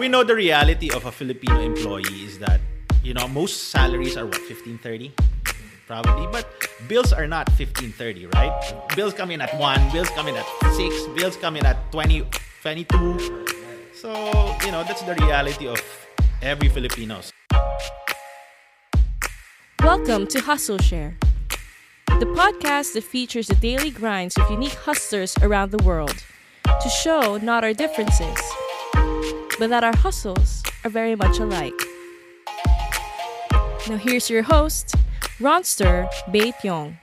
We know the reality of a Filipino employee is that you know most salaries are what 1530 probably but bills are not 1530 right? Bills come in at 1 bills come in at 6 bills come in at 20 22 so you know that's the reality of every Filipinos Welcome to Hustle Share, the podcast that features the daily grinds of unique hustlers around the world to show not our differences, but that our hustles are very much alike. Now, here's your host, Ronster Bae Pyong.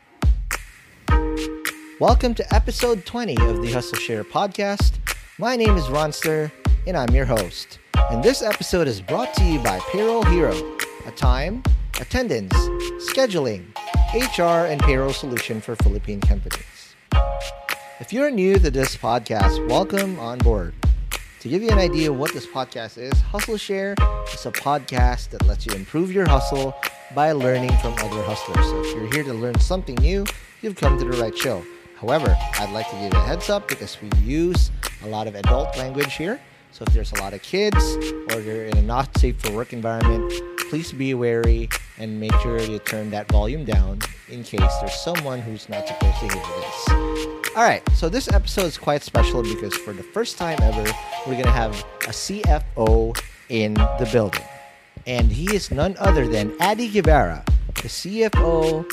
Welcome to episode 20 of the Hustle Share podcast. My name is Ronster, and I'm your host. And this episode is brought to you by Payroll Hero, a time, attendance, scheduling, HR, and payroll solution for Philippine companies. If you're new to this podcast, welcome on board. To give you an idea of what this podcast is, Hustle Share is a podcast that lets you improve your hustle by learning from other hustlers. So if you're here to learn something new, you've come to the right show. However, I'd like to give you a heads up because we use a lot of adult language here. So if there's a lot of kids or you're in a not safe for work environment, please be wary and make sure you turn that volume down in case there's someone who's not supposed to hear this. All right, so this episode is quite special because for the first time ever, we're going to have a CFO in the building. And he is none other than Adi Guevara, the CFO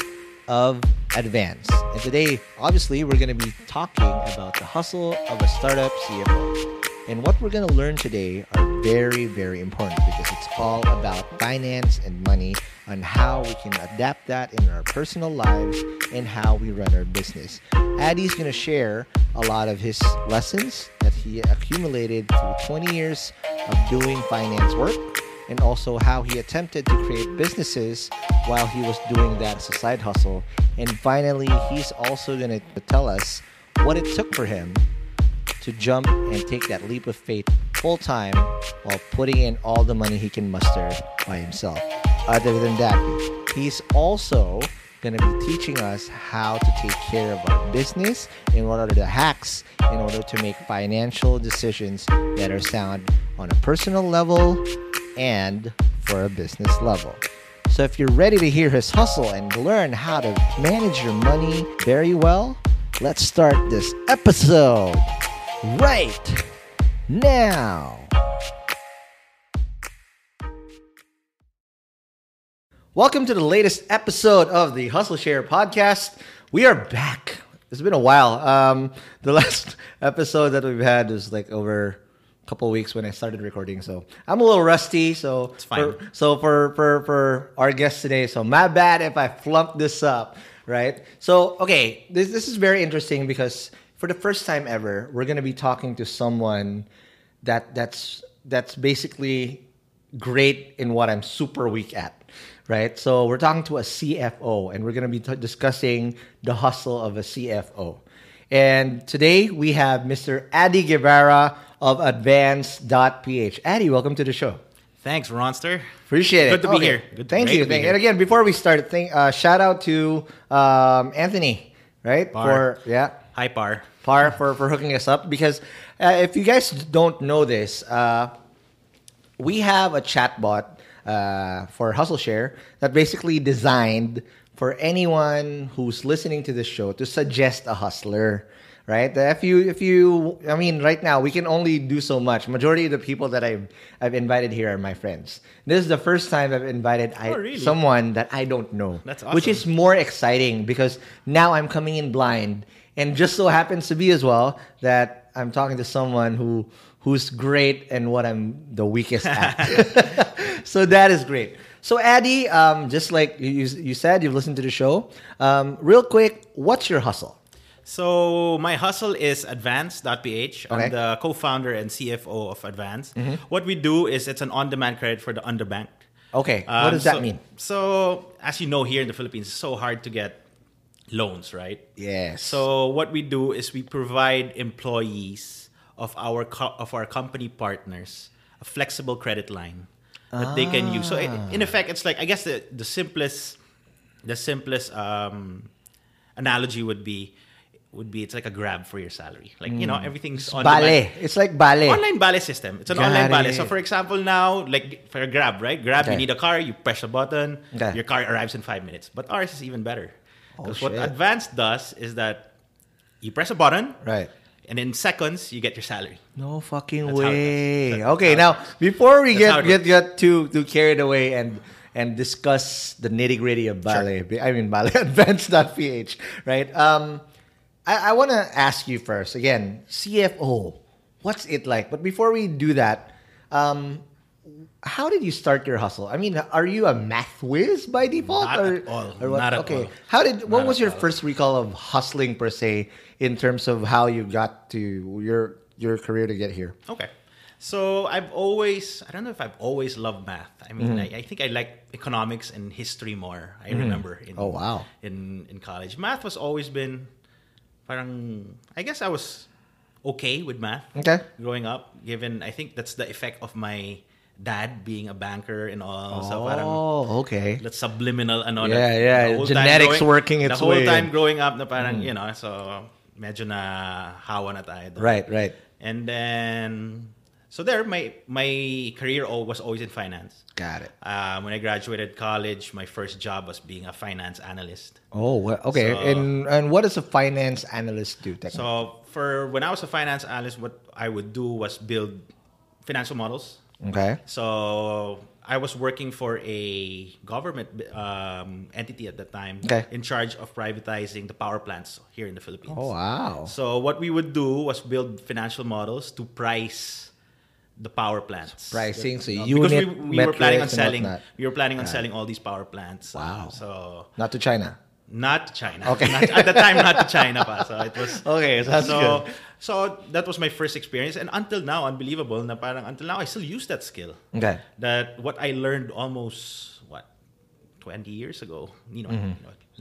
of Advance. And today, obviously, we're going to be talking about the hustle of a startup CFO. And what we're going to learn today are very, very important because it's all about finance and money on how we can adapt that in our personal lives and how we run our business. Addy's going to share a lot of his lessons that he accumulated through 20 years of doing finance work and also how he attempted to create businesses while he was doing that as a side hustle. And finally, he's also going to tell us what it took for him to jump and take that leap of faith full time while putting in all the money he can muster by himself. Other than that, he's also going to be teaching us how to take care of our business and what are the hacks in order to make financial decisions that are sound on a personal level and for a business level. So if you're ready to hear his hustle and learn how to manage your money very well, let's start this episode right now. Welcome to the latest episode of the Hustle Share podcast. We are back. It's been a while. Um, the last episode that we've had was like over a couple weeks when I started recording, so I'm a little rusty. So It's fine. For, so for for for our guest today, so my bad if I flumped this up, right? So okay, this this is very interesting because for the first time ever, we're gonna be talking to someone that that's that's basically great in what I'm super weak at, right? So we're talking to a CFO, and we're going to be t- discussing the hustle of a CFO. And today we have Mr. Adi Guevara of Advance.ph. Adi, welcome to the show. Thanks, Ronster. Appreciate it. Good to be here. Good- thank you. to be Thank- here. And again, before we start, thank, uh, shout out to um, Anthony, right? Bar. For yeah, Hi, Par. Par for, for hooking us up because uh, if you guys don't know this, uh, we have a chatbot uh, for Hustle Share that basically designed for anyone who's listening to this show to suggest a hustler. Right? If you, if you, I mean, right now we can only do so much. Majority of the people that I've I've invited here are my friends. This is the first time I've invited I, Oh, really? someone that I don't know. That's Which is more exciting because now I'm coming in blind, and just so happens to be as well that I'm talking to someone who who's great and what I'm the weakest at. so that is great. So Addy, um, just like you, you said, you've listened to the show. Um, real quick, what's your hustle? So my hustle is Advance.ph. Okay. I'm the co-founder and CFO of Advance. What we do is it's an on-demand credit for the underbanked. Okay, what Um, does that so- mean? So as you know, here in the Philippines, it's so hard to get loans, right? Yes. So what we do is we provide employees of our co- of our company partners a flexible credit line that they can use. So in effect, it's like I guess the the simplest the simplest um, analogy would be would be it's like a grab for your salary. Like you know everything's on Bale. demand. It's like bale. Online ballet system. It's an Got online ballet. So for example, now like for a Grab, right? Grab, Okay. you need a car, you press a button, Okay. your car arrives in five minutes. But ours is even better. Oh, Because what shit. Advanced does is that you press a button, Right. and in seconds you get your salary. No fucking That's way. Okay, now before we That's get get get too too carried away and and discuss the nitty gritty of ballet, I mean ballet Advance.ph, right? Um, I, I want to ask you first again, CFO, what's it like? But before we do that, um, how did you start your hustle? I mean, are you a math whiz by default? Not or, at all. or what? Not at okay. all. How did? What Not was your all. first recall of hustling per se in terms of how you got to your your career to get here? Okay. So I've always, I don't know if I've always loved math. I mean, Mm-hmm. I, I think I like economics and history more. I remember. In, Oh, wow. In in college, math was always been, parang I guess I was okay with math. Okay. Growing up, given I think that's the effect of my dad being a banker and all. So parang Oh, okay. that's subliminal ano Yeah, na, yeah, the whole time genetics growing- working its the whole way Mm. time growing up na parang you know so medyo na hawa na tayo doon. Right, right. And then, so there, my my career was always in finance. Got it. Um, when I graduated college, my first job was being a finance analyst. Oh, well, okay. So- and and what does a finance analyst do? Technically? So for when I was a finance analyst, what I would do was build financial models. Okay. So I was working for a government um, entity at the time Okay. in charge of privatizing the power plants here in the Philippines. Oh, wow. So what we would do was build financial models to price the power plants. Pricing, so Uh, because we, we were planning on selling. We were planning on selling all these power plants. Wow. so Not to China. Not China. Okay. Not- at the time, not to China pa. So it was. Okay, so that's so, good. So that was my first experience, and until now, unbelievable. Na parang until now, I still use that skill. Okay. That what I learned almost what twenty years ago. You know,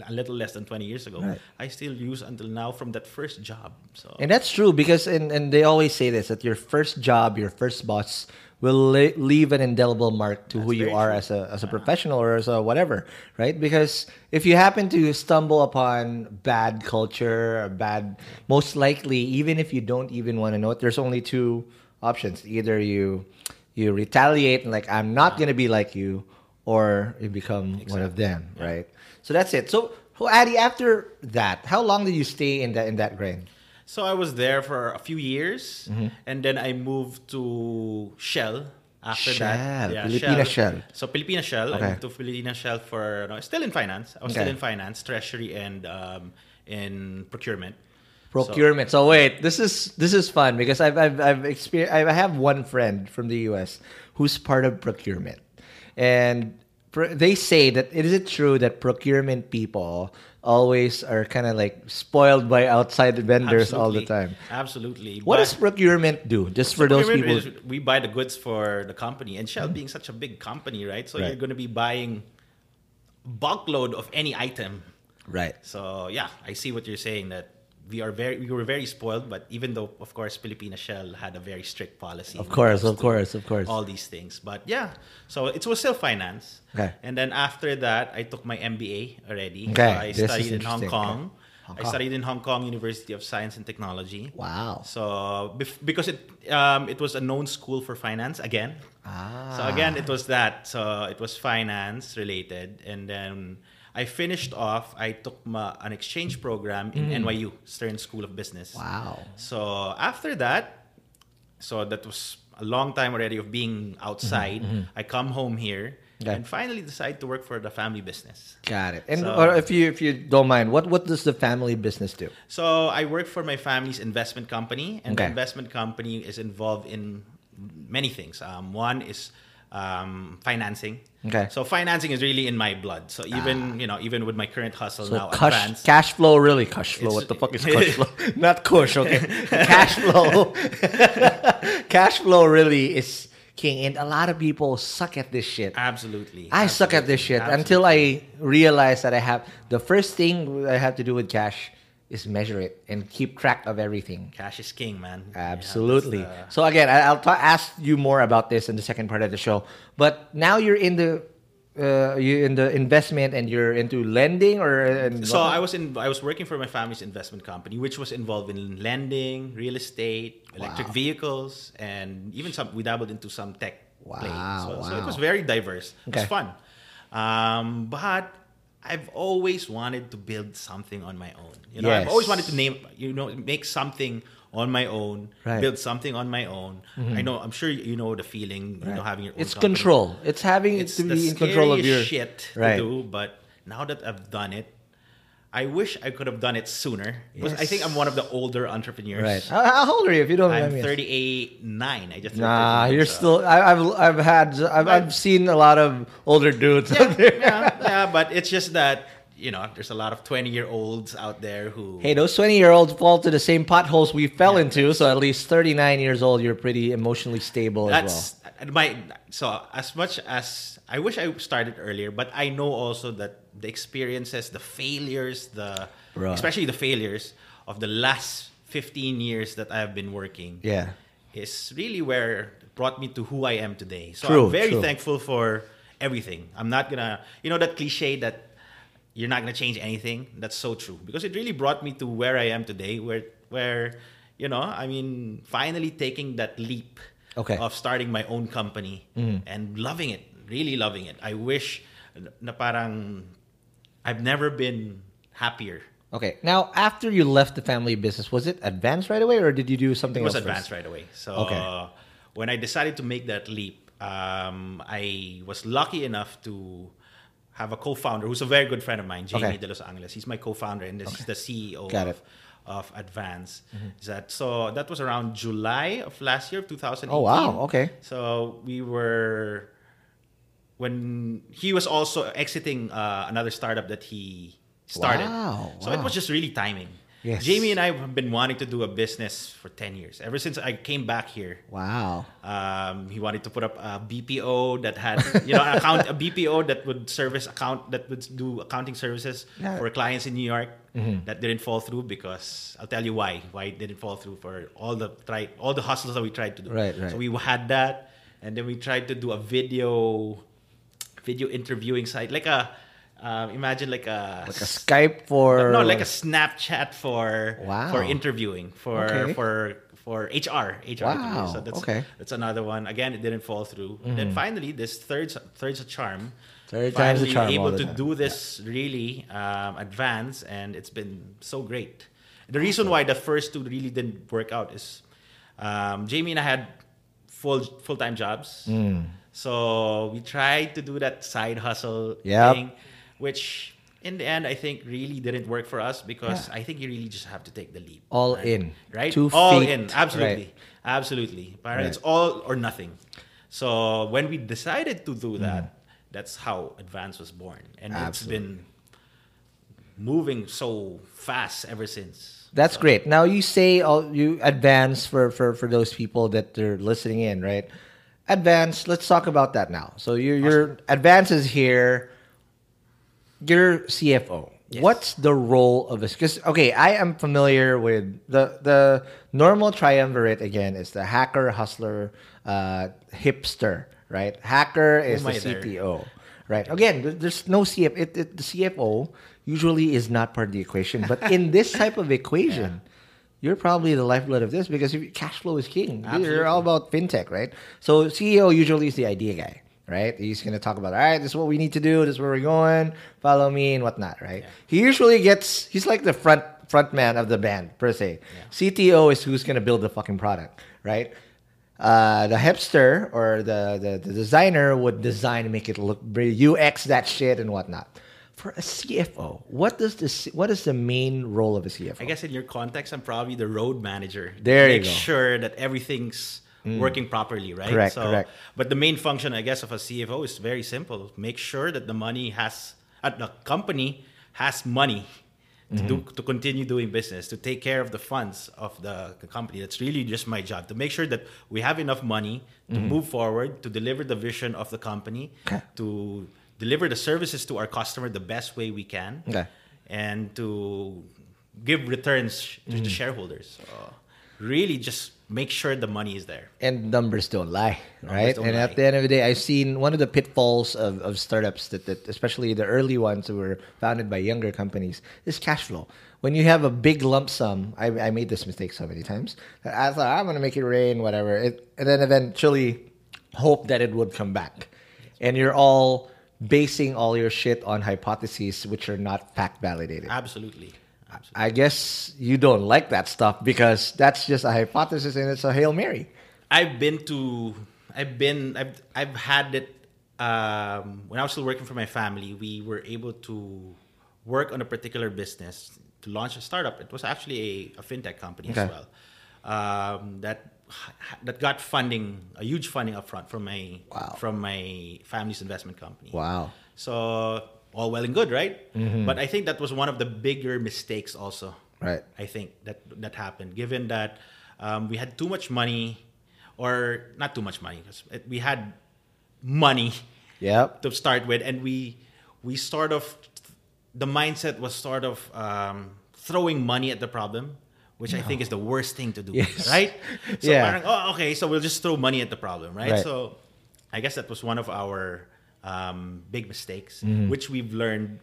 a little less than twenty years ago. Mm-hmm. Right. I still use until now from that first job. So And that's true because and, and they always say this that your first job, your first boss will le- leave an indelible mark to who you are true. as a as a uh-huh. professional or as a whatever, right? Because if you happen to stumble upon bad culture, or bad most likely even if you don't even want to know it, there's only two options. Either you you retaliate and like I'm not going to be like you or you become one of them, right? So that's it. So, so Addy, after that, how long did you stay in that in that grind? So I was there for a few years, Mm-hmm. and then I moved to Shell. After that, Shell, Pilipinas Shell. So Pilipinas Shell. Okay. I moved to Pilipinas Shell for no, still in finance. I was still in finance, treasury, and um, in procurement. Procurement. So, wait, this is this is fun because I've I've I've experienced. I have one friend from the U.S. who's part of procurement, and they say that is it true that procurement people always are kind of like spoiled by outside vendors all the time. Absolutely. What But- does procurement do? Just for those people. We buy the goods for the company, and Shell mm-hmm. being such a big company, right? So Right. you're going to be buying bulk load of any item. Right. So yeah, I see what you're saying that we are very we were very spoiled, but even though of course Pilipinas Shell had a very strict policy. Of course, of course, of course. All these things, but yeah, so it was still finance. Okay. And then after that, I took my MBA already. Okay, So I this is studied in Hong. Kong. Okay. Hong I studied in Hong Kong University of Science and Technology. Wow. So bef- because it um, it was a known school for finance again. Ah. So again, it was that. So it was finance related, and then I finished off. I took ma- an exchange program in NYU Stern School of Business. Mm. Wow. So after that, so that was a long time already of being outside. I come home here Mm-hmm, Okay. and finally decide to work for the family business. Got it. And So- or if you if you don't mind, what what does the family business do? So I work for my family's investment company, and the investment company is involved in many things. Um, one is um, financing. Okay. Ah. So financing is really in my blood. So even you know even with my current hustle So now, cash, advanced. cash flow, really cash flow. What the fuck is cash flow? Not kush, okay. cash flow. cash flow really is king, and a lot of people suck at this shit. Absolutely. I suck at this shit until I realize that I have the first thing I have to do with cash is measure it and keep track of everything. Cash is king, man. Absolutely. the- so again, I, I'll ta- ask you more about this in the second part of the show. But now you're in the uh, you in the investment and you're into lending or So I was in I was working for my family's investment company, which was involved in lending, real estate, electric Wow. vehicles, and even some we dabbled into some tech. Wow, So, so it was very diverse. It Okay. was fun. Um, but I've always wanted to build something on my own. You know, I've always wanted to name you know make something on my own, Right. Mm-hmm. build something on my own. I know I'm sure you know the feeling, you know, having your own it's company control. It's having it's to the be in control of your shit right. to do. But now that I've done it, I wish I could have done it sooner. Because I think I'm one of the older entrepreneurs. Right. How, how old are you? If you don't mind, I'm mind 38, 9. I just Nah, you're so- still. I, I've I've had I've, I've seen a lot of older dudes Yeah, out there. yeah, yeah, but it's just that you know there's a lot of 20 year olds out there who Hey, those 20 year olds fall to the same potholes we fell into. So at least 39 years old, you're pretty emotionally stable as well. that's my so as much as I wish I started earlier, but I know also that the experiences, the failures, the Right. especially the failures of the last 15 years that I have been working Yeah. is really where it brought me to who I am today. So True, I'm very true. thankful for everything. I'm not gonna, you know, that cliche that you're not gonna change anything. That's so true because it really brought me to where I am today, where where you know, I mean, finally taking that leap Okay. Of starting my own company mm-hmm. and loving it, really loving it. I wish na parang I've never been happier. Okay. Now, after you left the family business, was it advanced right away, or did you do something It was else? advanced first? right away. So Okay. uh, when I decided to make that leap, um, I was lucky enough to have a co-founder who's a very good friend of mine, Jamie Okay. De Los Angeles. He's my co-founder and he's the CEO Got of, it. of Advance. Is That so that was around July of last year, 2018. Oh, wow. Okay. So we were when he was also exiting uh, another startup that he started. Wow, So it was just really timing. Yes. Jamie and I have been wanting to do a business for 10 years. Ever since I came back here, Wow. um, he wanted to put up a BPO that had, you know, an account, a BPO that would service account, that would do accounting services Yeah. Mm-hmm. for clients in New York. That didn't fall through because I'll tell you why. Why it didn't fall through for all the try, all the hustles that we tried to do. Right, right. So we had that, and then we tried to do a video, video interviewing site, like a, um, imagine like a Like a Skype for no, like a Snapchat for Wow. for interviewing for Okay. for for HR HR. Wow. So that's okay. that's another one. Again, it didn't fall through. And then finally, this third third's a charm. Third time's a charm able to time. do this really um, advance, and it's been so great. The reason why the first two really didn't work out is um, Jamie and I had full full time jobs. Hmm. So we tried to do that side hustle Yep. thing, which in the end, I think really didn't work for us because I think you really just have to take the leap. All right? in. right? Two all feet, in, absolutely, right. absolutely. Parang Right. It's all or nothing. So when we decided to Mm. do that, that's how Advance was born, and Absolutely. it's been moving so fast ever since. That's great. Now you say all you advance for for for those people that they're listening in, right? Advance. Let's talk about that now. So your your advance is here. You're CFO. What's the role of this? Because okay, I am familiar with the the normal triumvirate. Again, is the hacker, hustler, uh, hipster. Right? Hacker is the I there? CTO. Right. Again, there's no CFO. It, it, the CFO usually is not part of the equation, but in this type of equation, you're probably the lifeblood of this because cash flow is king. You're all about fintech, right? So CEO usually is the idea guy, right? He's going to talk about, all right, this is what we need to do. This is where we're going. Follow me and whatnot, right? He usually gets. He's like the front front man of the band per se. CTO is who's going to build the fucking product, right? uh, the hipster or the, the, the designer would design and make it look UX that shit and whatnot. For a CFO, what does this? What is the main role of a CFO? I guess in your context, I'm probably the road manager. There you Make go. Mm. sure that everything's working properly, right? Correct, correct. But the main function, I guess, of a CFO is very simple: make sure that the money has, uh, the company has money to do Mm-hmm. to continue doing business, to take care of the funds of the, the company. That's really just my job to make sure that we have enough money to move forward, to deliver the vision of the company, Mm-hmm. To deliver the services to our customer the best way we can Okay. and to give returns to Mm-hmm. the shareholders. So really, just make sure the money is there. and numbers don't lie, right? don't and lie. at the end of the day, I've seen one of the pitfalls of, of startups that, that, especially the early ones who were founded by younger companies, is cash flow. When you have a big lump sum, I, I made this mistake so many times. I thought I'm going to make it rain, whatever, it, and then eventually hope that it would come back, and you're all basing all your shit on hypotheses which are not fact validated. Absolutely. Absolutely. I guess you don't like that stuff because that's just a hypothesis and it's a hail mary. I've been to, I've been, I've, I've had it. Um, when I was still working for my family, we were able to work on a particular business to launch a startup. It was actually a, a fintech company as well um, that that got funding, a huge funding upfront from my Wow. from my family's investment company. Wow. So all well and good, right? But I think that was one of the bigger mistakes also. Right. I think that that happened, given that um, we had too much money, or not too much money because we had money Yep. to start with, and we we sort of the mindset was sort of um, throwing money at the problem, which I think is the worst thing to do, Yes. right? So Yeah. parang, oh, okay, so we'll just throw money at the problem, right? Right. So I guess that was one of our um, big mistakes, Mm-hmm. which we've learned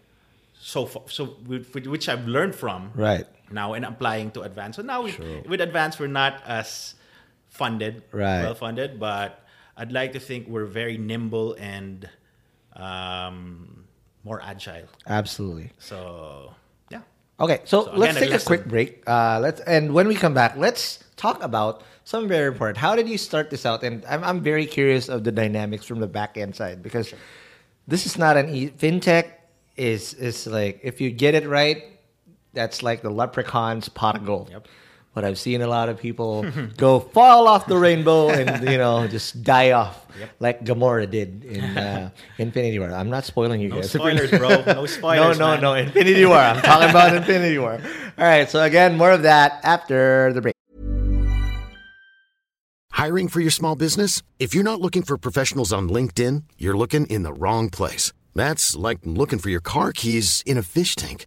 so far, so we- which I've learned from Right. now and applying to advance. So now we, Sure. with advance, we're not as funded, Right. well funded, but I'd like to think we're very nimble and um, more agile. Absolutely. So Okay, so, So let's a take a quick break. Uh, let's and when we come back, let's talk about something very important. How did you start this out? And I'm I'm very curious of the dynamics from the back end side because this is not an e- fintech. Is is like if you get it right, that's like the leprechaun's pot of gold. Yep. But I've seen a lot of people go fall off the rainbow and you know just die off like Gamora did in uh, Infinity War. I'm not spoiling you no guys. spoilers, bro. No spoilers. No, no, man. no. Infinity War. I'm talking about Infinity War. All right. So again, more of that after the break. Hiring for your small business? If you're not looking for professionals on LinkedIn, you're looking in the wrong place. That's like looking for your car keys in a fish tank.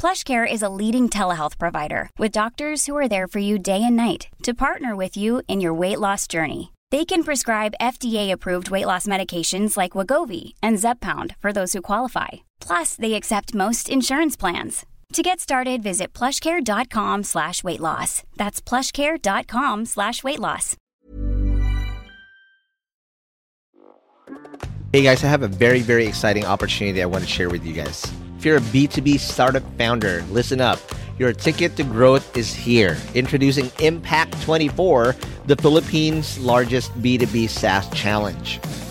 PlushCare is a leading telehealth provider with doctors who are there for you day and night to partner with you in your weight loss journey. They can prescribe FDA-approved weight loss medications like Wegovy and Zepbound for those who qualify. Plus, they accept most insurance plans. To get started, visit plushcare.com slash weight loss. That's plushcare.com slash weight loss. Hey guys, I have a very, very exciting opportunity I want to share with you guys. If you're a B2B startup founder, listen up. Your ticket to growth is here. Introducing Impact 24, the Philippines' largest B2B SaaS challenge.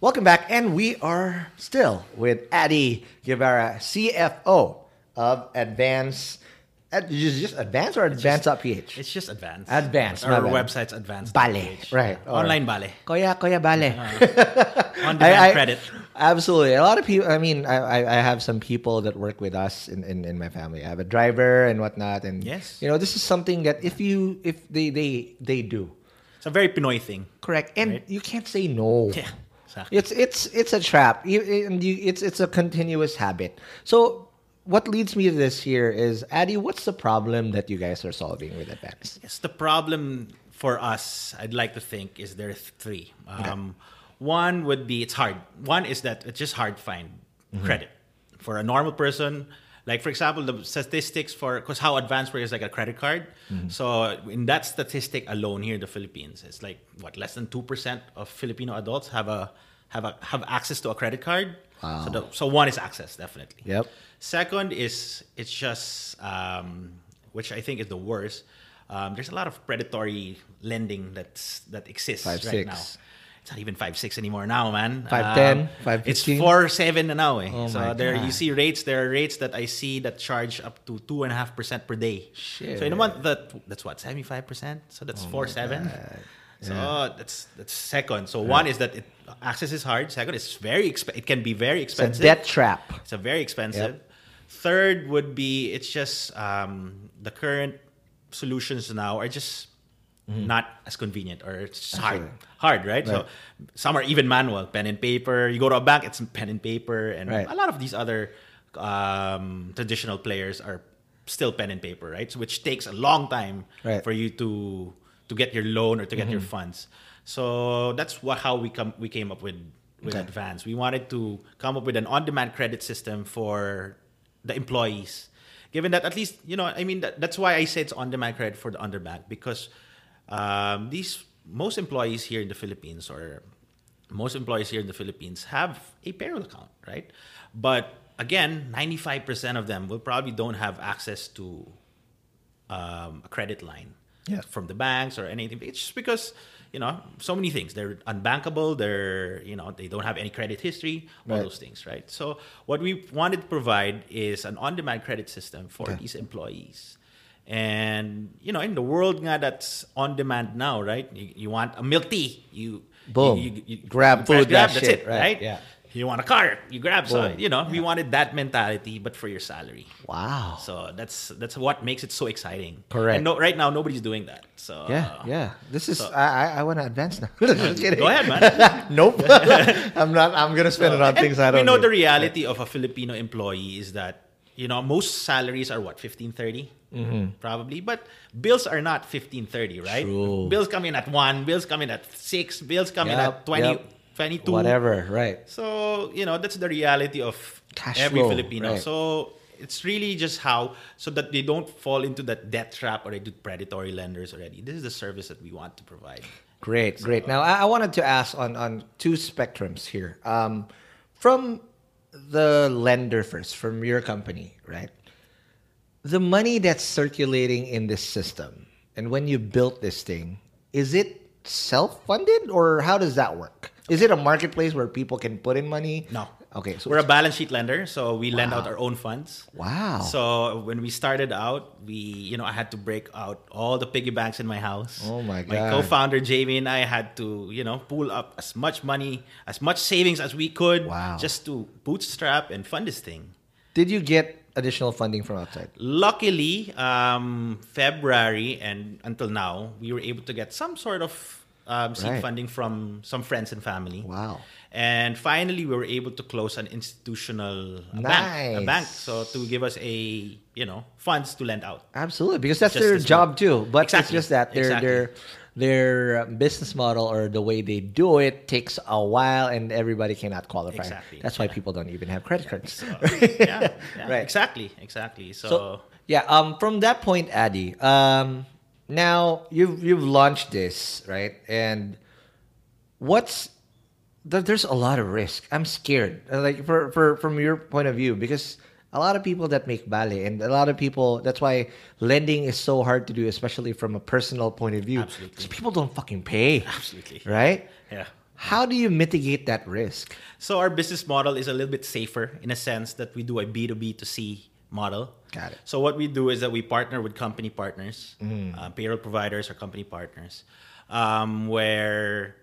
Welcome back, and we are still with Adi Guevara, CFO of Advance. Ad, just, just Advance or ph? It's just advanced. Advanced, Our website's advanced. Bale, right. or- Online bale. Koya, Koya Bale. Uh-huh. On demand I- I- credit. Absolutely. A lot of people, I mean, I, I, I have some people that work with us in, in, in my family. I have a driver and whatnot. And, Yes. you know, this is something that if you, if they, they, they do, It's a very Pinoy thing. correct. And Right. you can't say no. Yeah. Exactly. It's it's it's a trap. You, and you, it's it's a continuous habit. So what leads me to this here is, Addy, what's the problem that you guys are solving with Advance? Yes, the problem for us, I'd like to think, is there are three. Um, One would be it's hard. One is that it's just hard to find Mm-hmm. credit for a normal person. Like for example, the statistics for because how advanced work is like a credit card. Mm-hmm. So in that statistic alone here in the Philippines, it's like what less than two percent of Filipino adults have a have a have access to a credit card. Wow. So the, so one is access definitely. Yep. Second is it's just um, which I think is the worst. Um, there's a lot of predatory lending that's that exists Five, right six. now. It's not even five six anymore now, man. Five, ten, Um, five, It's four seven now. Eh. Oh so there you see rates. There are rates that I see that charge up to two and a half percent per day. Shit. So in a month that that's what seventy five percent. So that's Oh four seven. So that's that's second. So one is that it, access is hard. Second, it's very exp- It can be very expensive. It's a debt trap. It's a very expensive. Third would be it's just um, the current solutions now are just not as convenient or it's hard. Absolutely. Hard, right? So some are even manual, pen and paper. You go to a bank, it's pen and paper, and Right. a lot of these other um, traditional players are still pen and paper, right? So which takes a long time Right. for you to to get your loan or to get your funds. So that's what how we come we came up with with Okay. Advance. We wanted to come up with an on-demand credit system for the employees. Given that at least you know, I mean that, that's why I say it's on-demand credit for the underbank because um, these most employees here in the Philippines or most employees here in the Philippines have a payroll account, right? But again, 95% of them will probably don't have access to um, a credit line Yeah. from the banks or anything. It's just because you know so many things. They're unbankable. They're you know they don't have any credit history. All Right. those things, right? So what we wanted to provide is an on-demand credit system for Okay. these employees. And you know, in the world nga that's on demand now, right? You, you want a milk tea, you Boom. you, you, you Grab food, that that's shit, it, right, right? yeah. You want a car, you grab. So Boom. you know, we wanted that mentality, but for your salary. Wow. So that's that's what makes it so exciting. Correct. And no, right now, nobody's doing that. So Yeah, yeah. This is so- I I, want to advance now. Just kidding. Go ahead, man. nope. I'm not. I'm gonna spend it on things I don't. We know need. the reality of a Filipino employee is that you know most salaries are what 15 30 probably but bills are not 15 30 right True. bills come in at 1 bills come in at 6 bills come in at 20 yep. 22 Whatever. Right. So, you know, that's the reality of Cash every flow, Filipino. right. So, it's really just how, so that they don't fall into that debt trap or into predatory lenders already. This is the service that we want to provide. Great, great. Now, I, I wanted to ask on, on two spectrums here. Um, from the lender first, from your company, right? The money that's circulating in this system, and when you built this thing, is it self-funded or how does that work? Is it a marketplace where people can put in money? No. Okay, so we're a balance sheet lender, so we lend out our own funds. Wow. So when we started out, we you know I had to break out all the piggy banks in my house. Oh my god. My co-founder Jamie and I had to you know pull up as much money, as much savings as we could, Wow. just to bootstrap and fund this thing. did you get additional funding from outside? Luckily, um, February and until now, we were able to get some sort of um, seed Right. funding from some friends and family. Wow. And finally, we were able to close an institutional uh, bank, a bank, so to give us a you know funds to lend out. Absolutely, because that's Just their job too. But Exactly. it's just that their Exactly. their their business model or the way they do it takes a while, and everybody cannot qualify. Exactly. That's why Yeah. people don't even have credit cards. yeah, yeah, Right. exactly, exactly. So, So yeah, um, from that point, Addy, um, now you've you've launched this right, and what's there- there's a lot of risk. I'm scared, like for, for from your point of view, because a lot of people that make ballet, and a lot of people. That's why lending is so hard to do, especially from a personal point of view. Absolutely. because people don't fucking pay. Absolutely. right. yeah. How do you mitigate that risk? So our business model is a little bit safer in a sense that we do a B2B to C model. Got it. So what we do is that we partner with company partners, Mm. uh, payroll providers or company partners, um, where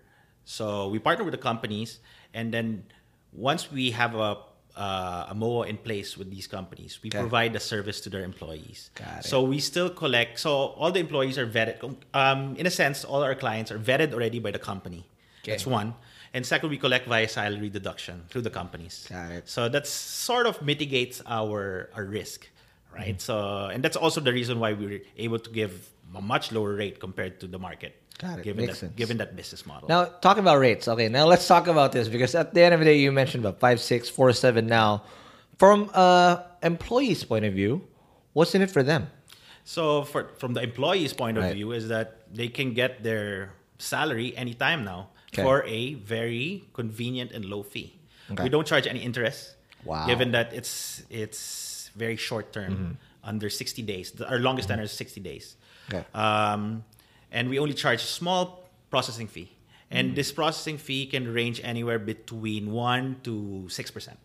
so we partner with the companies, and then once we have a uh, a MOA in place with these companies, we Okay. provide the service to their employees. Got it. So we still collect. So all the employees are vetted. Um, in a sense, all our clients are vetted already by the company. Okay. That's one. And second, we collect via salary deduction through the companies. Got it. So that's sort of mitigates our our risk, right? Mm-hmm. So and that's also the reason why we were able to give a much lower rate compared to the market. Got it. Given Makes that, sense. Given that business model. Now, talking about rates. Okay, now let's talk about this because at the end of the day, you mentioned about five, six, four, seven. Now, from a employee's point of view, what's in it for them? So for from the employee's point of Right. view is that they can get their salary anytime now Okay. for a very convenient and low fee. Okay. We don't charge any interest. Wow. Mm-hmm. Given that it's it's very short term, under 60 days. Our longest tenor is 60 days. Okay. Um, and we only charge a small processing fee. And Mm. this processing fee can range anywhere between 1 to 6%.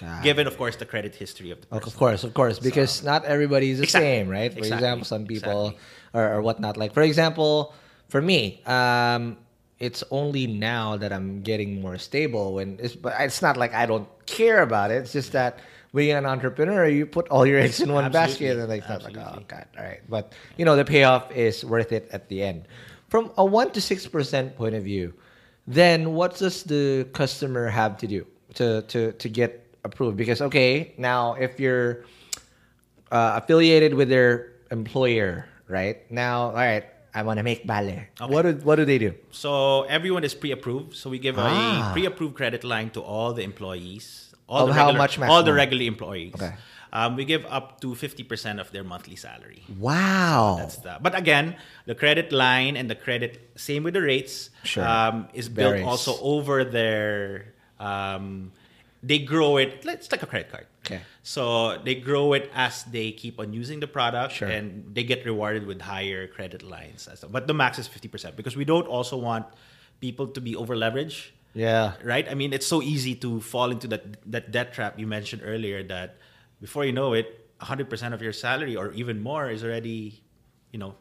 Got Given, of course, the credit history of the Of course, of course, because not everybody is the Exactly. same, right? For Exactly. example, some people Exactly. or, or whatnot. Like, for example, for me, um, it's only now that I'm getting more stable. When it's, but it's not like I don't care about it. It's just that being an entrepreneur, you put all your eggs in one Absolutely. basket, and like, like, oh god, all right. But you know, the payoff is worth it at the end. From a one to six percent point of view, then what does the customer have to do to to to get approved? Because okay, now if you're uh, affiliated with their employer, right? Now, all right, I want to make ballet. What do what do they do? So everyone is pre-approved. So we give Ah. a pre-approved credit line to all the employees. All Of the how regular, much All the maximum? regular employees. Okay. Um, we give up to 50% of their monthly salary. Wow. That's the, but again, the credit line and the credit, same with the rates, Sure. um, is built Varies. also over their. Um, they grow it. It's like a credit card. Okay. So they grow it as they keep on using the product, Sure. and they get rewarded with higher credit lines. But the max is fifty percent because we don't also want people to be over leveraged yeah. right? I mean, it's so easy to fall into that that debt trap you mentioned earlier. That before you know it, hundred percent of your salary or even more is already, you know,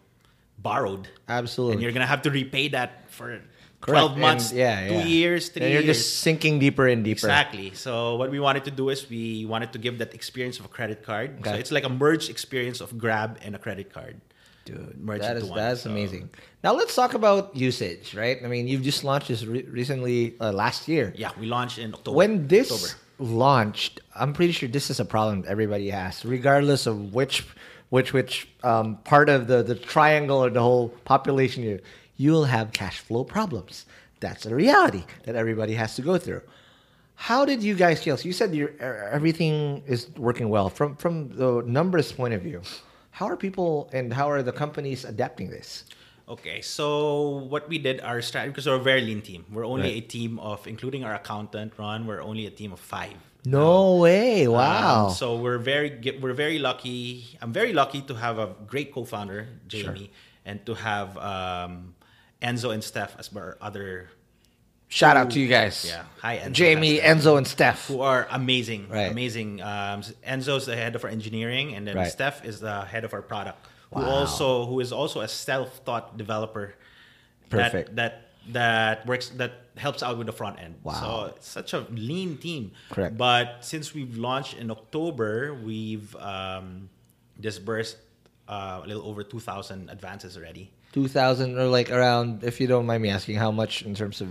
borrowed, Absolutely. and you're gonna have to repay that for Correct. twelve And- months, yeah, two yeah. years, three and you're years. just sinking deeper and deeper. Exactly. So what we wanted to do is we wanted to give that experience of a credit card. So it's like a merged experience of Grab and a credit card. Dude, merged that is that's So- amazing. Now let's talk about usage, right? I mean, you've just launched this re- recently uh, last year. Yeah, we launched in October. When this October. launched, I'm pretty sure this is a problem everybody has, regardless of which which which um, part of the, the triangle or the whole population you you'll have cash flow problems. That's a reality that everybody has to go through. How did you guys scale? So you said your everything is working well from from the numbers point of view. How are people and how are the companies adapting this? Okay, so what we did, our strategy, because we're a very lean team. We're only Right. a team of, including our accountant, Ron, we're only a team of five. No way! Wow. Um, so we're very, we're very lucky. I'm very lucky to have a great co-founder, Jamie, and to have um, Enzo and Steph as our other Shout out to you guys. yeah hi Enzo Jamie, Enzo, and Steph. who are amazing Right. amazing um, Enzo's the head of our engineering and then Right. Steph is the head of our product who also who is also a self-taught developer Perfect. that that that works that helps out with the front end Wow. so it's such a lean team Correct. but since we've launched in October we've um, disbursed uh, a little over 2000 advances already 2000 or like around, if you don't mind me asking, how much in terms of.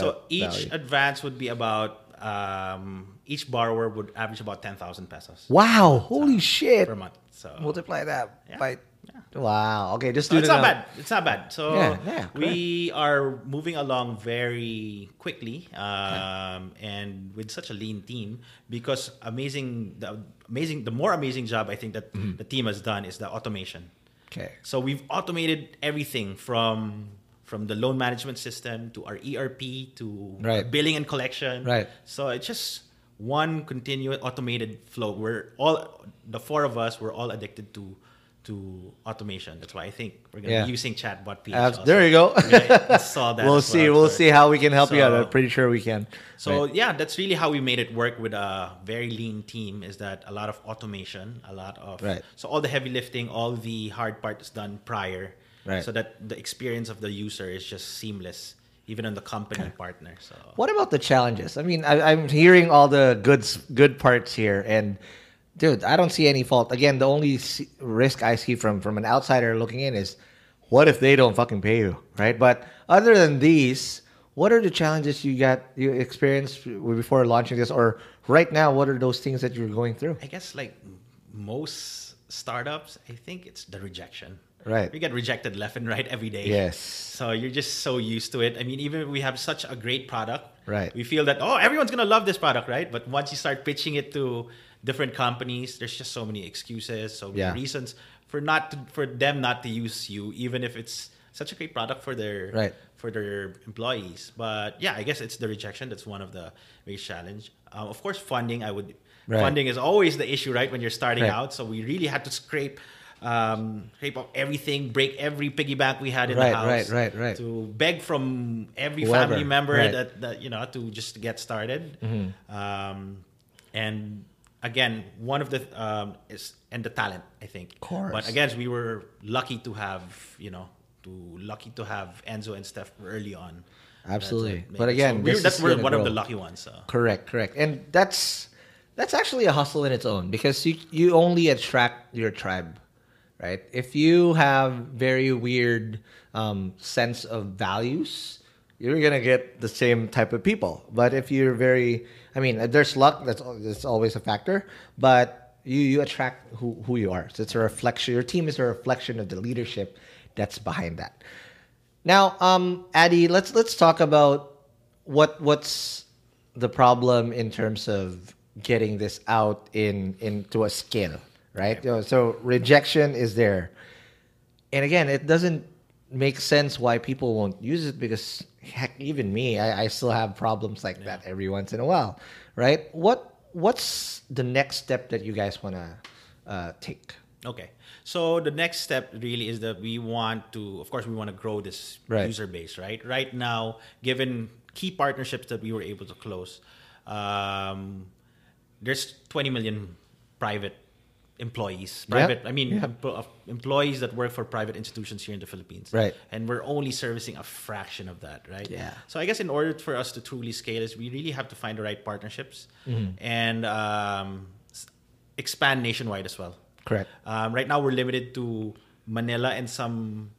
So each value? advance would be about um, each borrower would average about ten thousand pesos Wow, holy shit. per month. So Multiply that Yeah. by. Wow. Okay, just So do it's not num- bad. It's not bad. So Yeah, yeah, we are moving along very quickly, um, and with such a lean team, because amazing, the amazing, the more amazing job I think that Mm-hmm. the team has done is the automation. Okay. So we've automated everything from from the loan management system to our ERP to Right. billing and collection. Right. So it's just one continuous automated flow. We're all the four of us. We're all addicted to to automation. That's why I think we're gonna Yeah. be using Chatbot PH. Also. there you go. I saw that. we'll see. well We'll see how we can help you out. I'm pretty sure we can. so Right. yeah, that's really how we made it work with a very lean team. Is that a lot of automation, a lot of Right. so all the heavy lifting, all the hard part is done prior, Right. so that the experience of the user is just seamless, even on the company partner. So What about the challenges? I mean, I, I'm hearing all the good good parts here, and dude, I don't see any fault. Again, the only risk I see from from an outsider looking in is, what if they don't fucking pay you, right? But other than these, what are the challenges you got you experienced before launching this, or right now? What are those things that you're going through? I guess like most startups, I think it's the rejection. Right. We get rejected left and right every day. Yes. So you're just so used to it. I mean, even if we have such a great product, Right. We feel that oh, everyone's gonna love this product, right? But once you start pitching it to different companies, there's just so many excuses, so many Yeah. reasons for not to, for them not to use you, even if it's such a great product for their Right. for their employees. But yeah, I guess it's the rejection that's one of the biggest challenge. Um, of course, funding. I would Right. funding is always the issue, right? When you're starting Right. out, so we really had to scrape. Um, scrape up everything, break every piggy bank we had in Right, the house, right, right, right. to beg from every Whoever, family member right. that, that you know to just get started. Mm-hmm. Um, and again, one of the um, is and the talent, I think. Of course. But again, we were lucky to have you know to lucky to have Enzo and Steph early on. Absolutely. But again, so we're, that's is we're gonna one of the lucky ones. So. Correct, correct. And that's that's actually a hustle in its own because you you only attract your tribe, right? If you have very weird um, sense of values, you're gonna get the same type of people. But if you're very, I mean, there's luck. That's that's always a factor. But you you attract who who you are. So it's a reflection. Your team is a reflection of the leadership that's behind that. Now, um, Addy, let's let's talk about what what's the problem in terms of getting this out in into a scale, right? Know, So rejection is there, and again, it doesn't make sense why people won't use it because heck, even me, I, I still have problems like that every once in a while, right? What what's the next step that you guys want to uh, take? Okay. So the next step really is that we want to, of course, we want to grow this Right. user base, right? Right now, given key partnerships that we were able to close, um, there's 20 million private employees. Private, I mean, employees that work for private institutions here in the Philippines. Right. And we're only servicing a fraction of that, right? Yeah. So I guess in order for us to truly scale is we really have to find the right partnerships Mm-hmm. and um, expand nationwide as well. Correct. Um, right now, we're limited to Manila and some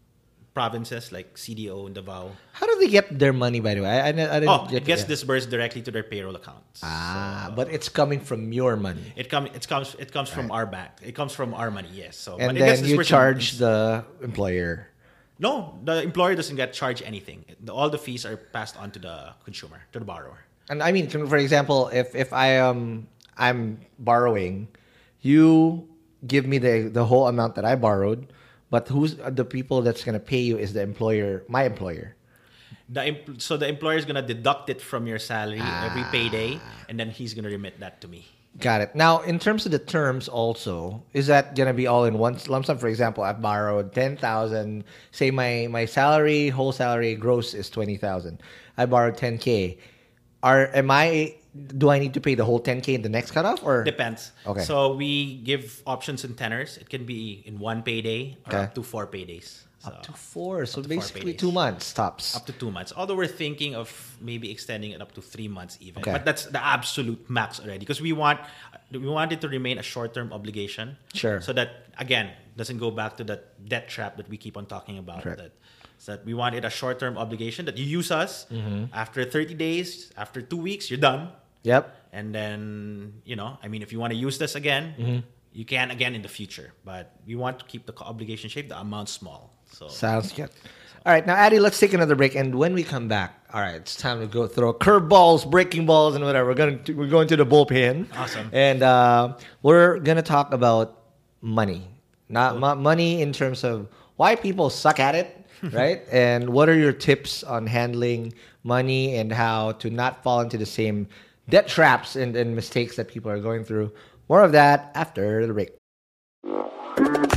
provinces like CDO and Davao. How do they get their money? By the way, I, I, I didn't Oh, get it gets yeah. disbursed directly to their payroll accounts. Ah, but it's coming from your money. It comes. It comes. It comes from our bank. It comes from our money. Yes. So and but it gets then you charge the employer. No, the employer doesn't get charged anything. All the fees are passed on to the consumer, to the borrower. And I mean, for example, if if I am I'm borrowing, you give me the the whole amount that I borrowed, but who's the people that's gonna pay you is the employer, my employer. The so the employer is gonna deduct it from your salary every Ah. payday, and then he's gonna remit that to me. Got it. Now, in terms of the terms, also, is that gonna be all in one lump sum? For example, I've borrowed ten thousand. Say my my salary, whole salary, gross is twenty thousand. I borrowed ten k. Are am I? Do I need to pay the whole ten k in the next cutoff, or Depends. Okay. So we give options in tenors. It can be in one payday or Okay. up to four paydays. So up to four? So to basically, paydays. two months tops. up to two months. Although we're thinking of maybe extending it up to three months even. Okay. But that's the absolute max already because we want we want it to remain a short term obligation. Sure. So that again doesn't go back to that debt trap that we keep on talking about. Correct. That so that we want it a short term obligation that you use us Mm-hmm. after 30 days, after two weeks, you're done. Yep. And then, you know, I mean, if you want to use this again, Mm-hmm. you can again in the future. But we want to keep the obligation shape, the amount small. So Sounds good. All right, now Addy, let's take another break, and when we come back, all right, it's time to go throw curveballs, breaking balls, and whatever. We're going to we're going to the bullpen. Awesome. And uh, we're gonna talk about money, not mo- money in terms of why people suck at it, right? and what are your tips on handling money and how to not fall into the same debt traps and, and mistakes that people are going through. More of that after the break.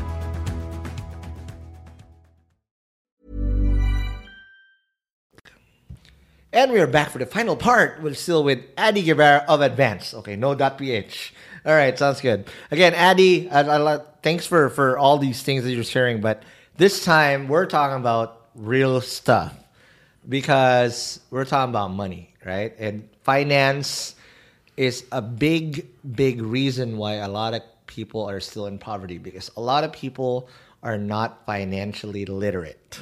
And we are back for the final part. We're still with Addy Guevara of Advance. Okay, no .ph. All right, sounds good. Again, Addy, I, I, thanks for for all these things that you're sharing, but this time we're talking about real stuff because we're talking about money, right? And finance is a big, big reason why a lot of people are still in poverty because a lot of people are not financially literate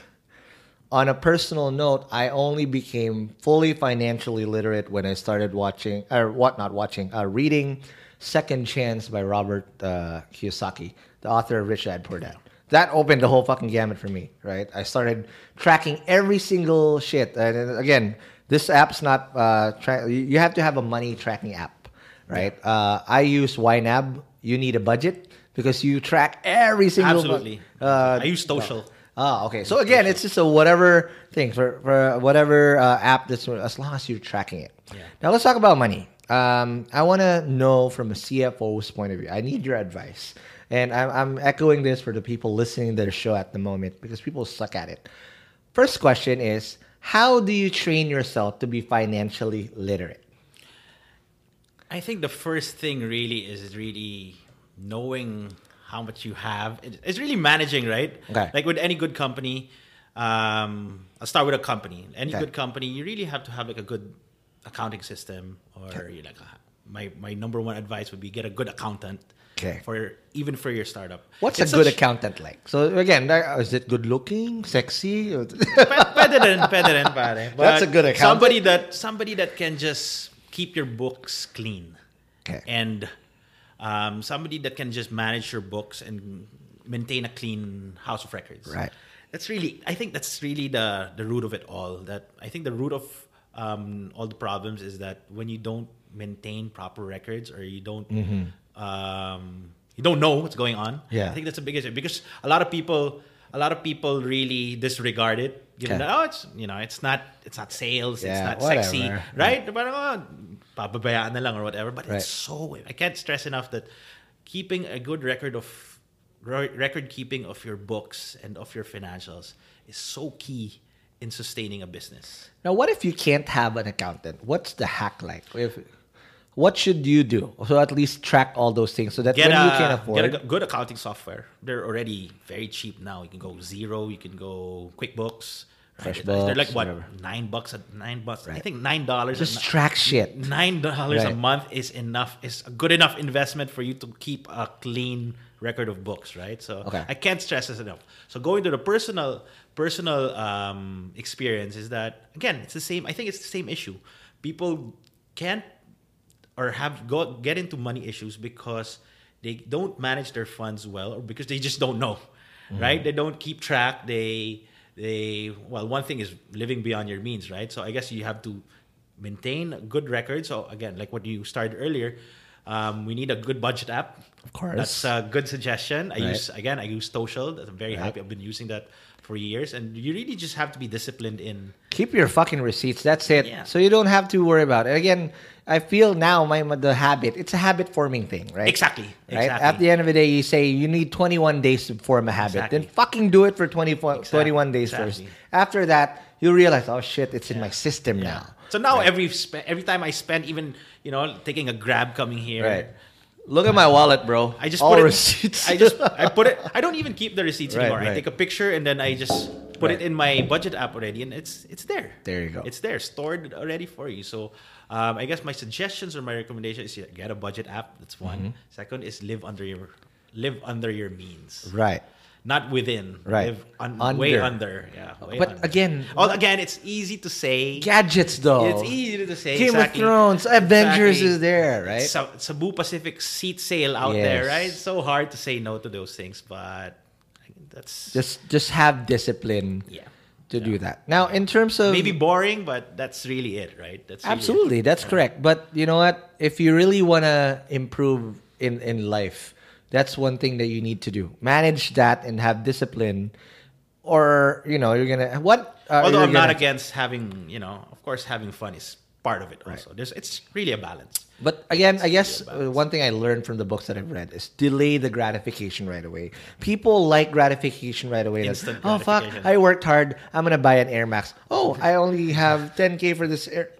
on a personal note, I only became fully financially literate when I started watching, or what not watching, uh, reading Second Chance by Robert uh, Kiyosaki, the author of Rich Dad Poor Dad. That opened the whole fucking gamut for me, right? I started tracking every single shit. And again, this app's not, uh, tra- you have to have a money tracking app, right? Uh, I use YNAB. You need a budget because you track every single. Absolutely. Uh, I use social. Ah, okay. So again, it's just a whatever thing for, for whatever uh, app that's as long as you're tracking it. Yeah. Now let's talk about money. Um, I want to know from a CFO's point of view. I need your advice, and I'm, I'm echoing this for the people listening to the show at the moment because people suck at it. First question is: How do you train yourself to be financially literate? I think the first thing really is really knowing how much you have. It's really managing, right? Okay. Like with any good company, um, I'll start with a company. Any Okay. good company, you really have to have like a good accounting system, or you like uh, my my number one advice would be get a good accountant. Okay. For even for your startup. What's It's a good such- accountant like? So again, is it good looking, sexy? Pwede rin, pwede rin, pare. That's a good accountant. Somebody that somebody that can just keep your books clean. Okay. And um, somebody that can just manage your books and maintain a clean house of records. Right. That's really I think that's really the the root of it all. That I think the root of um, all the problems is that when you don't maintain proper records or you don't um, you don't know what's going on. Mm-hmm. Yeah. I think that's the biggest because a lot of people a lot of people really disregard it given Okay. that oh it's you know it's not it's not sales it's Yeah, not sexy whatever. right Parang, oh, pababayaan na lang or whatever but Right. it's so I can't stress enough that keeping a good record of record keeping of your books and of your financials is so key in sustaining a business Now, what if you can't have an accountant? What's the hack like? If what should you do? So at least track all those things so that get when a, you can afford. It, get a good accounting software. They're already very cheap now. You can go Xero, you can go QuickBooks. Right? FreshBooks, They're like what nine bucks a nine bucks. I think nine dollars. Just track shit. Nine dollars a month is enough. Is a good enough investment for you to keep a clean record of books, right? So Okay. I can't stress this enough. So going to the personal personal um, experience is that again, it's the same. I think it's the same issue. People can't or have go get into money issues because they don't manage their funds well or because they just don't know right they don't keep track they they well one thing is living beyond your means right so i guess you have to maintain a good record so again like what you started earlier um, we need a good budget app of course. that's a good suggestion i Right. use again i use social i'm very Right. happy i've been using that for years and you really just have to be disciplined in Keep your fucking receipts. That's it. Yeah. So you don't have to worry about it. Again, I feel now my the habit. It's a habit forming thing, right? Exactly, Right. exactly. At the end of the day, you say you need 21 days to form a habit. Exactly. Then fucking do it for 24, Exactly, 21 days first. After that, you realize, oh shit, it's in my system now. so now every spe- every time i spend even you know taking a grab coming here Right. Look at my wallet, bro. I just all put it, receipts. I just I put it. I don't even keep the receipts Right, anymore. right. I take a picture and then I just put Right. it in my budget app already, and it's it's there. There you go. It's there, stored already for you. So, um, I guess my suggestions or my recommendation is yeah, get a budget app. That's one. Mm-hmm. Second is live under your live under your means, Right. not within. Right. Live un- Under. way under. Yeah. way But under. again- well, again, it's easy to say. Gadgets, though. It's easy to say. Game exactly. of Thrones, Avengers Exactly. is there, right? Sa- Cebu Pacific seat sale out there, right? It's so hard to say no to those things, but that's just just have discipline yeah. to do that. Now, in terms of Maybe boring, but that's really it, right? That's really it. Absolutely, that's correct. But you know what? If you really want to improve in in life, that's one thing that you need to do. Manage that and have discipline, or you know, you're gonna what? Uh, Although I'm not gonna- against having, you know, of course, having fun is part of it. Also, there's it's really a balance. But again, I guess uh, one thing I learned from the books that I've read is delay the gratification right away. People like gratification right away. That, Instant oh fuck. I worked hard. I'm gonna buy an Air Max. Oh, I only have 10k for this Air.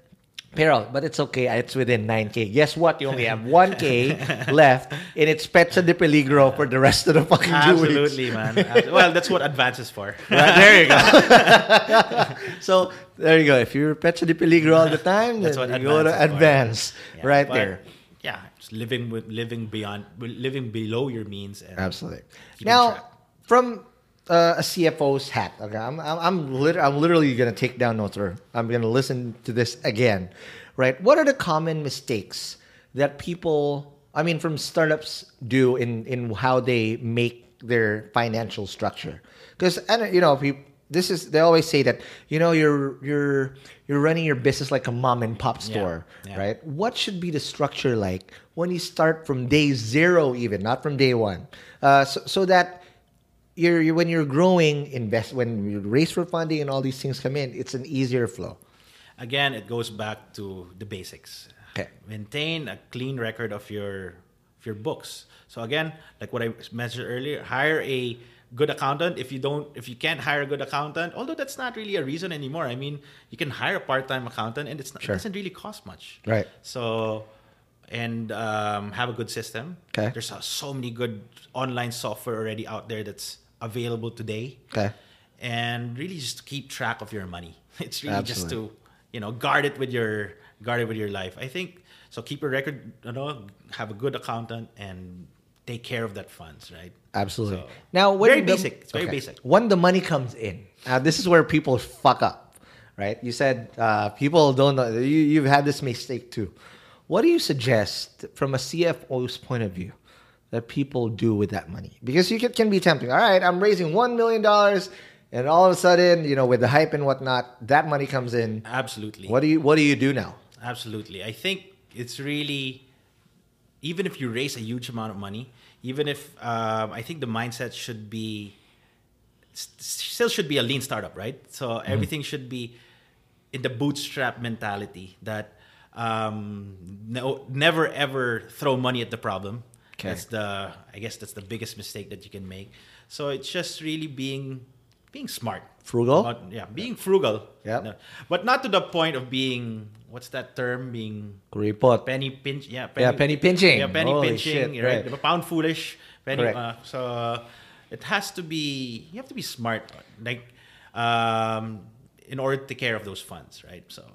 Peril, but it's okay. Uh, it's within 9k. Guess what? You only have 1k left, and it's Petsa de Peligro for the rest of the fucking. Absolutely, man. Abs- well, that's what advance is for. Right, there you go. so there you go. If you're Petsa de Peligro all the time, That's then what you go to advance is for. advance Yeah, right but, there. Yeah, just living with living beyond, living below your means. And Absolutely. Now, track. from uh, a CFO's hat, okay, I'm I'm I'm, lit- I'm literally gonna take down notes, or I'm gonna listen to this again, right? What are the common mistakes that people, I mean, from startups do in in how they make their financial structure? Because and you know, people, this is they always say that you know you're you're you're running your business like a mom and pop store, yeah. right? What should be the structure like when you start from day zero, even not from day one, uh, so, so that you're, you when you're growing, invest when you raise for funding and all these things come in, it's an easier flow. again, it goes back to the basics. Okay. Maintain a clean record of your of your books. So again, like what I mentioned earlier, hire a good accountant. If you don't, if you can't hire a good accountant, although that's not really a reason anymore. I mean, you can hire a part-time accountant, and it's not, Sure. it doesn't really cost much. Right. So, and um, have a good system. Okay. There's uh, so many good online software already out there that's available today Okay. and really just keep track of your money. It's really just to you know guard it with your guard it with your life. I think so. Keep a record. You know, have a good accountant and take care of that funds. Right. Absolutely. So, now, when very the- basic. It's very basic. When the money comes in, uh, this is where people fuck up, right? You said uh, people don't know. You, you've had this mistake too. What do you suggest from a CFO's point of view that people do with that money? Because you can, can be tempting. All right, I'm raising one million dollars, and all of a sudden, you know, with the hype and whatnot, that money comes in. Absolutely. What do you What do you do now? Absolutely. I think it's really, even if you raise a huge amount of money, even if um, I think the mindset should be, still should be a lean startup, right? So Mm-hmm. everything should be in the bootstrap mentality that um, no, never ever throw money at the problem. Okay. That's the, I guess that's the biggest mistake that you can make. So it's just really being, being smart. Frugal? Yeah, being frugal. Yeah. No, but not to the point of being what's that term? Being Report. penny pinch. Yeah, Yeah, penny pinching. Yeah, penny Holy pinching. shit, right? right. Pound foolish. Penny. Uh, so uh, it has to be. You have to be smart, like um, in order to take care of those funds, right? So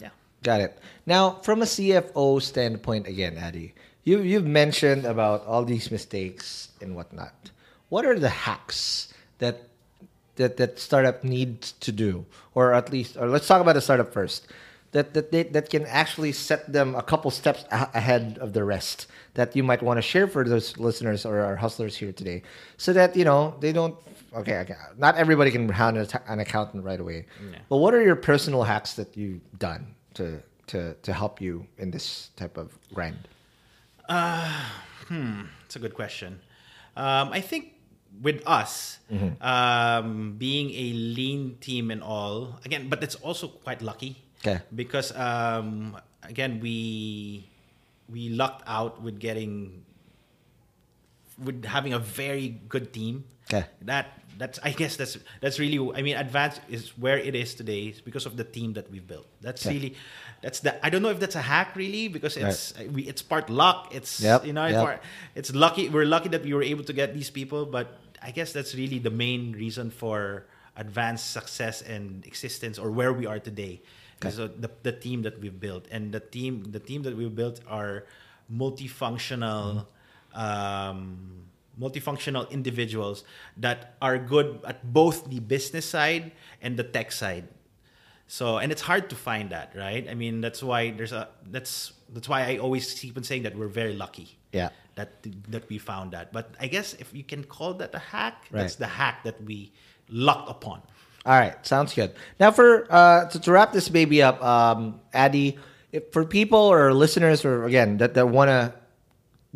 yeah. Got it. Now, from a CFO standpoint, again, Addy, you you've mentioned about all these mistakes and whatnot. What are the hacks that that that startup needs to do, or at least, or let's talk about the startup first. That that they, that can actually set them a couple steps a- ahead of the rest. That you might want to share for those listeners or our hustlers here today, so that you know they don't. Okay, okay. Not everybody can have an, an accountant right away. But what are your personal hacks that you've done to to to help you in this type of grind? It's a good question. Um, I think with us Mm-hmm. um, being a lean team and all, again, but it's also quite lucky. Okay. Because um, again, we we lucked out with getting with having a very good team. Okay. That that's I guess that's that's really I mean advance is where it is today is because of the team that we've built. That's Okay. really that's the I don't know if that's a hack really because it's we it's part luck. It's Yep, you know it's, yep. part, it's lucky we're lucky that we were able to get these people, but I guess that's really the main reason for advanced success and existence or where we are today. Because of the, the team that we've built and the team the team that we've built are multifunctional um, multifunctional individuals that are good at both the business side and the tech side. So, and it's hard to find that, right? I mean, that's why there's a that's that's why I always keep on saying that we're very lucky. Yeah. That that we found that. But I guess if you can call that a hack, Right. that's the hack that we lucked upon. All right, sounds good. Now, for uh, to, to wrap this baby up, um, Addy, if, for people or listeners, or again that, that want to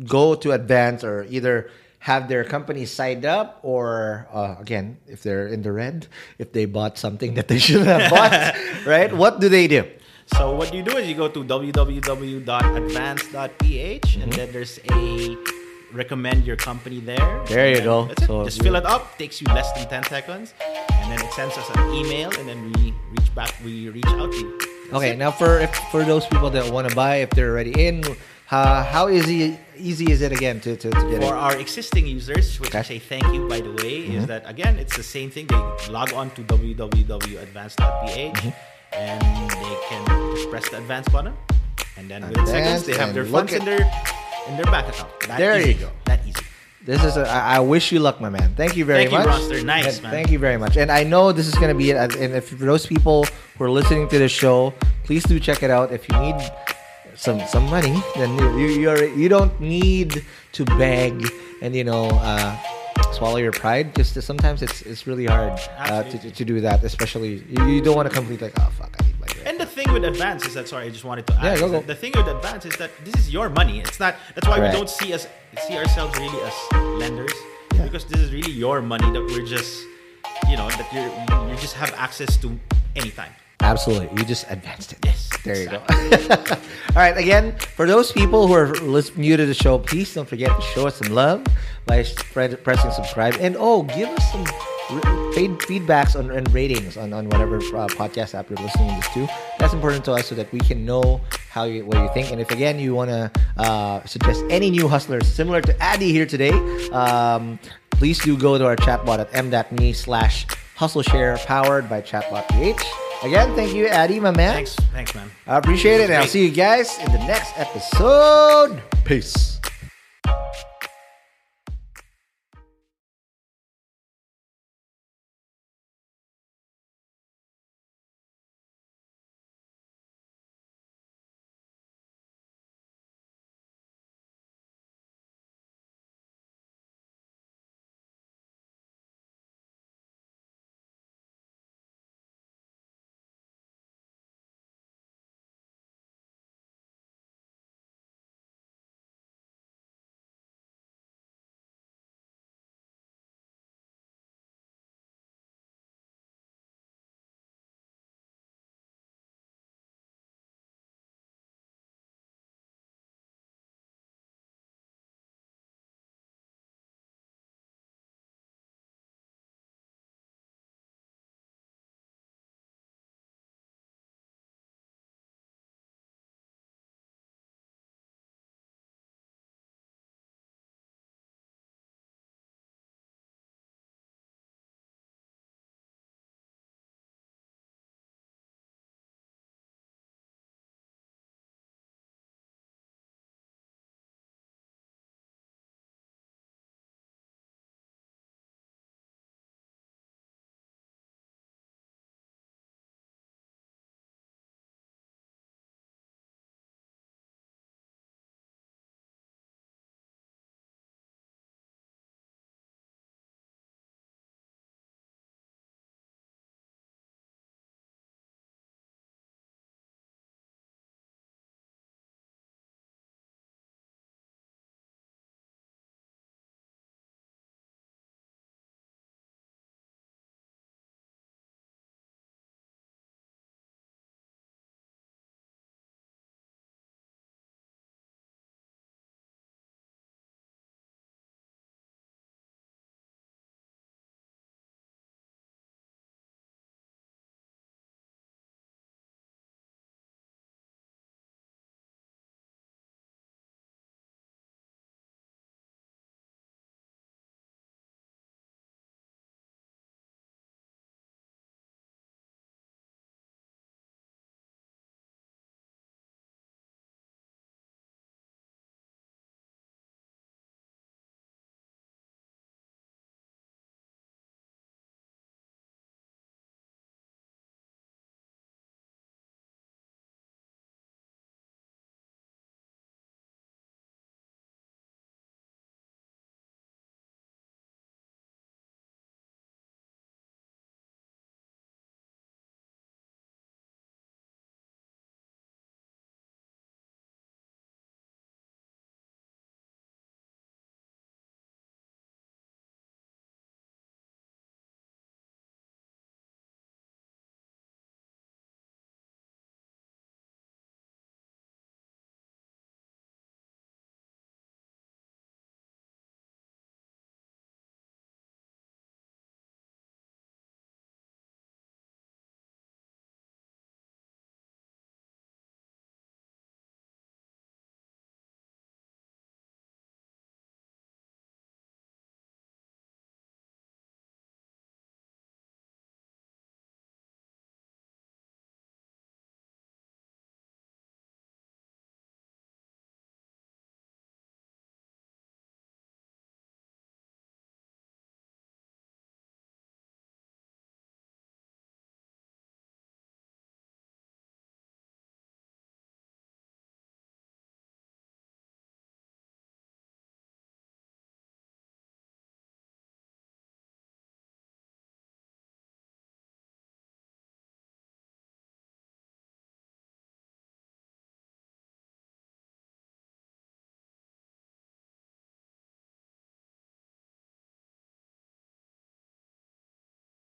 go to advance or either have their company signed up, or uh, again, if they're in the red, if they bought something that they shouldn't have bought, right? What do they do? So what you do is you go to www.advance.ph and then there's a recommend your company there. There you go. That's it. So Just fill it up. Takes you less than 10 seconds. And then it sends us an email and then we reach back, we reach out to you. That's Okay, it. now for if, for those people that want to buy, if they're already in, uh, how easy easy is it again to, to, to get For in? our existing users, which I say thank you by the way, Mm-hmm. is that again it's the same thing. They log on to www.advance.ph Mm-hmm. and they can just press the advance button, and then within seconds they have their funds in their in their bank account. That There easy. you go. That easy. This is a, I, wish you luck, my man. Thank you very Thank you, much. Roster. Nice, And man. Thank you very much. And I know this is going to be it. And if for those people who are listening to the show, please do check it out. If you need some some money, then you you you're, you don't need to beg and you know uh, swallow your pride. Just sometimes it's it's really hard uh, to, to to do that. Especially you, you don't want to complete like oh fuck I need my. And the thing with advance is that sorry, I just wanted to add. Yeah, go, go. The thing with advance is that this is your money. It's not. That's why Right. we don't see us see ourselves really as lenders Yeah. because this is really your money that we're just, you know, that you you just have access to anytime. Absolutely. You just advanced it. Yes, There you go. All right. Again, for those people who are new to the show, please don't forget to show us some love by spread, pressing subscribe. And oh, give us some feed, feedbacks on, and ratings on, on whatever uh, podcast app you're listening to this to. That's important to us so that we can know how you what you think. And if again you want to uh, suggest any new hustlers similar to Addy here today, um, please do go to our chatbot at m.me slash hustle share powered by chatbot ph. Again, thank you, Addy, my man. Thanks, thanks, man. I appreciate it. And I'll see you guys in the next episode. Peace.